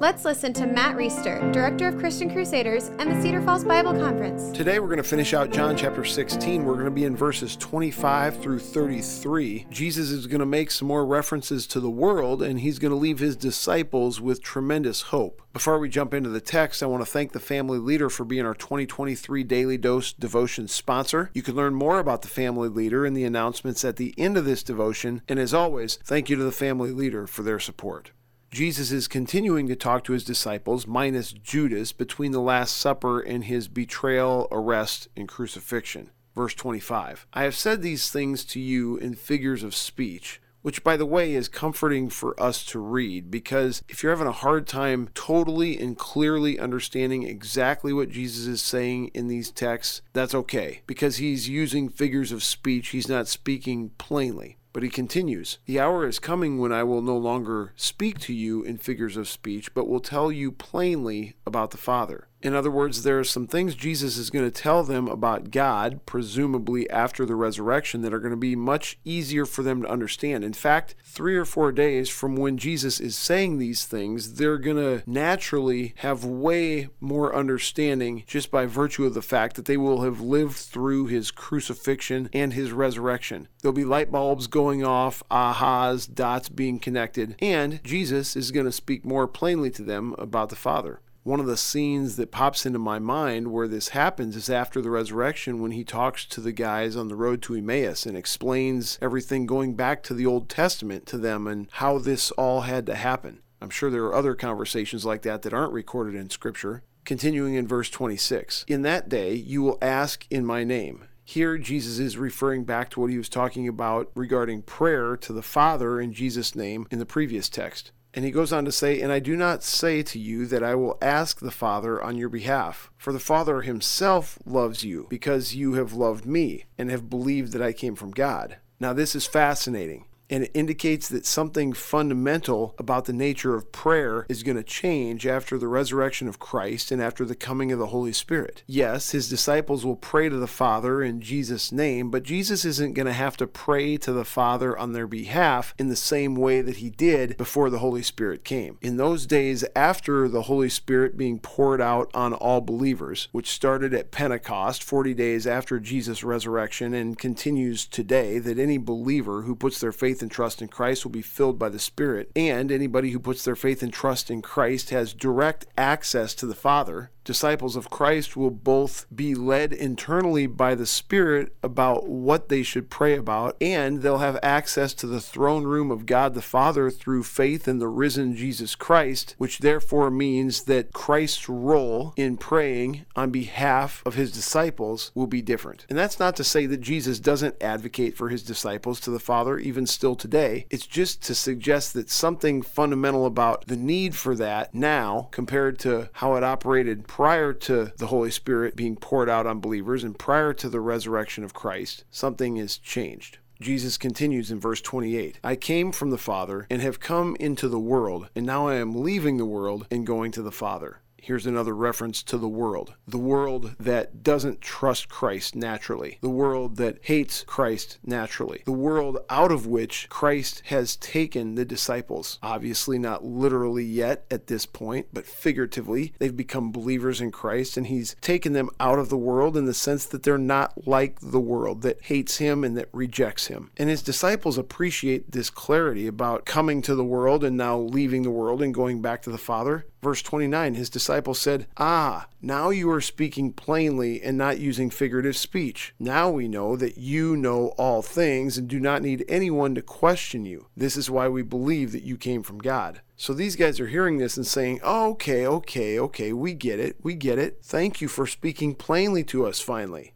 Let's listen to Matt Reisetter, Director of Christian Crusaders and the Cedar Falls Bible Conference. Today we're going to finish out John chapter 16. We're going to be in verses 25 through 33. Jesus is going to make some more references to the world and he's going to leave his disciples with tremendous hope. Before we jump into the text, I want to thank the Family Leader for being our 2023 Daily Dose devotion sponsor. You can learn more about the Family Leader in the announcements at the end of this devotion. And as always, thank you to the Family Leader for their support. Jesus is continuing to talk to his disciples, minus Judas, between the Last Supper and his betrayal, arrest, and crucifixion. Verse 25 I have said these things to you in figures of speech, which, by the way, is comforting for us to read because if you're having a hard time totally and clearly understanding exactly what Jesus is saying in these texts, that's okay because he's using figures of speech, he's not speaking plainly. But he continues, The hour is coming when I will no longer speak to you in figures of speech, but will tell you plainly about the Father. In other words, there are some things Jesus is going to tell them about God, presumably after the resurrection, that are going to be much easier for them to understand. In fact, three or four days from when Jesus is saying these things, they're going to naturally have way more understanding just by virtue of the fact that they will have lived through his crucifixion and his resurrection. There'll be light bulbs going off, ahas, dots being connected, and Jesus is going to speak more plainly to them about the Father one of the scenes that pops into my mind where this happens is after the resurrection when he talks to the guys on the road to Emmaus and explains everything going back to the Old Testament to them and how this all had to happen. I'm sure there are other conversations like that that aren't recorded in Scripture. Continuing in verse 26 In that day you will ask in my name. Here, Jesus is referring back to what he was talking about regarding prayer to the Father in Jesus' name in the previous text. And he goes on to say, And I do not say to you that I will ask the Father on your behalf, for the Father himself loves you, because you have loved me, and have believed that I came from God. Now, this is fascinating and it indicates that something fundamental about the nature of prayer is going to change after the resurrection of Christ and after the coming of the Holy Spirit. Yes, his disciples will pray to the Father in Jesus' name, but Jesus isn't going to have to pray to the Father on their behalf in the same way that he did before the Holy Spirit came. In those days after the Holy Spirit being poured out on all believers, which started at Pentecost 40 days after Jesus' resurrection and continues today, that any believer who puts their faith faith and trust in Christ will be filled by the Spirit, and anybody who puts their faith and trust in Christ has direct access to the Father disciples of Christ will both be led internally by the Spirit about what they should pray about, and they'll have access to the throne room of God the Father through faith in the risen Jesus Christ, which therefore means that Christ's role in praying on behalf of his disciples will be different. And that's not to say that Jesus doesn't advocate for his disciples to the Father, even still today. It's just to suggest that something fundamental about the need for that now compared to how it operated prior to the Holy Spirit being poured out on believers and prior to the resurrection of Christ, something is changed. Jesus continues in verse 28 I came from the Father and have come into the world, and now I am leaving the world and going to the Father. Here's another reference to the world. The world that doesn't trust Christ naturally. The world that hates Christ naturally. The world out of which Christ has taken the disciples. Obviously, not literally yet at this point, but figuratively. They've become believers in Christ, and He's taken them out of the world in the sense that they're not like the world that hates Him and that rejects Him. And His disciples appreciate this clarity about coming to the world and now leaving the world and going back to the Father. Verse 29 His disciples said, Ah, now you are speaking plainly and not using figurative speech. Now we know that you know all things and do not need anyone to question you. This is why we believe that you came from God. So these guys are hearing this and saying, oh, okay, okay, okay, we get it, we get it. Thank you for speaking plainly to us finally.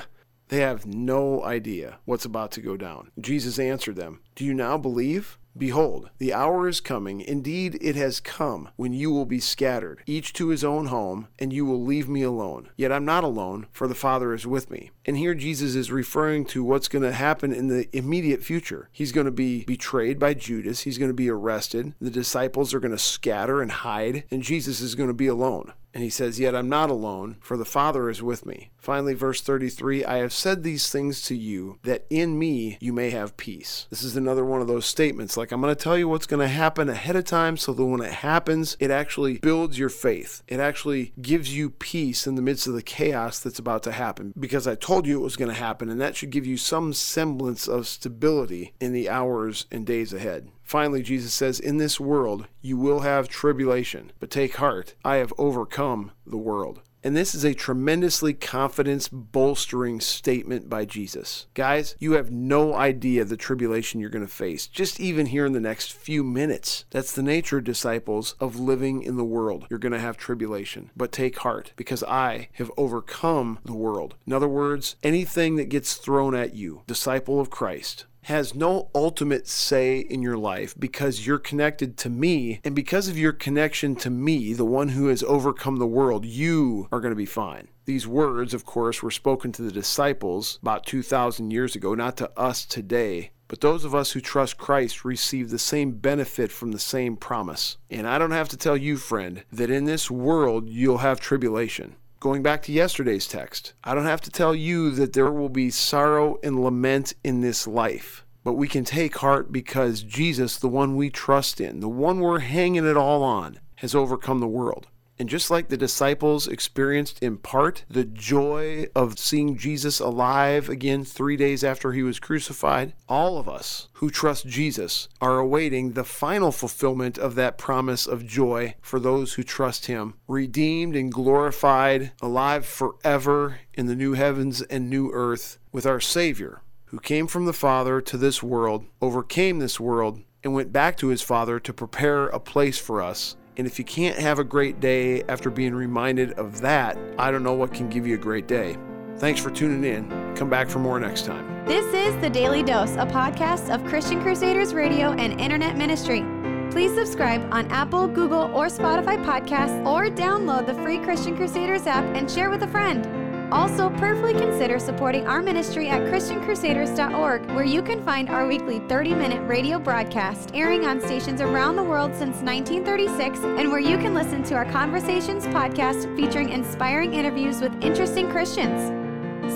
they have no idea what's about to go down. Jesus answered them, Do you now believe? Behold, the hour is coming, indeed it has come, when you will be scattered, each to his own home, and you will leave me alone. Yet I'm not alone, for the Father is with me. And here Jesus is referring to what's going to happen in the immediate future. He's going to be betrayed by Judas, he's going to be arrested, the disciples are going to scatter and hide, and Jesus is going to be alone. And he says, Yet I'm not alone, for the Father is with me. Finally, verse 33 I have said these things to you, that in me you may have peace. This is another one of those statements like, I'm going to tell you what's going to happen ahead of time so that when it happens, it actually builds your faith. It actually gives you peace in the midst of the chaos that's about to happen because I told you it was going to happen, and that should give you some semblance of stability in the hours and days ahead. Finally, Jesus says, In this world you will have tribulation, but take heart, I have overcome the world. And this is a tremendously confidence bolstering statement by Jesus. Guys, you have no idea the tribulation you're going to face, just even here in the next few minutes. That's the nature, disciples, of living in the world. You're going to have tribulation. But take heart, because I have overcome the world. In other words, anything that gets thrown at you, disciple of Christ, has no ultimate say in your life because you're connected to me. And because of your connection to me, the one who has overcome the world, you are going to be fine. These words, of course, were spoken to the disciples about 2,000 years ago, not to us today. But those of us who trust Christ receive the same benefit from the same promise. And I don't have to tell you, friend, that in this world you'll have tribulation. Going back to yesterday's text, I don't have to tell you that there will be sorrow and lament in this life, but we can take heart because Jesus, the one we trust in, the one we're hanging it all on, has overcome the world. And just like the disciples experienced in part the joy of seeing Jesus alive again three days after he was crucified, all of us who trust Jesus are awaiting the final fulfillment of that promise of joy for those who trust him, redeemed and glorified, alive forever in the new heavens and new earth with our Savior, who came from the Father to this world, overcame this world, and went back to his Father to prepare a place for us and if you can't have a great day after being reminded of that, I don't know what can give you a great day. Thanks for tuning in. Come back for more next time. This is The Daily Dose, a podcast of Christian Crusaders Radio and Internet Ministry. Please subscribe on Apple, Google, or Spotify podcasts, or download the free Christian Crusaders app and share with a friend. Also, prayerfully consider supporting our ministry at ChristianCrusaders.org, where you can find our weekly 30 minute radio broadcast airing on stations around the world since 1936, and where you can listen to our Conversations podcast featuring inspiring interviews with interesting Christians.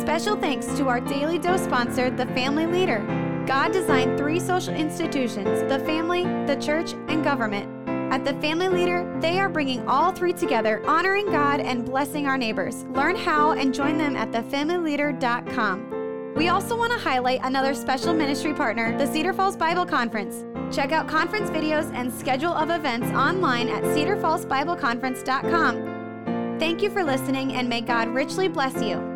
Special thanks to our Daily Dose sponsor, The Family Leader. God designed three social institutions the family, the church, and government. At The Family Leader, they are bringing all three together, honoring God and blessing our neighbors. Learn how and join them at thefamilyleader.com. We also want to highlight another special ministry partner, the Cedar Falls Bible Conference. Check out conference videos and schedule of events online at cedarfallsbibleconference.com. Thank you for listening, and may God richly bless you.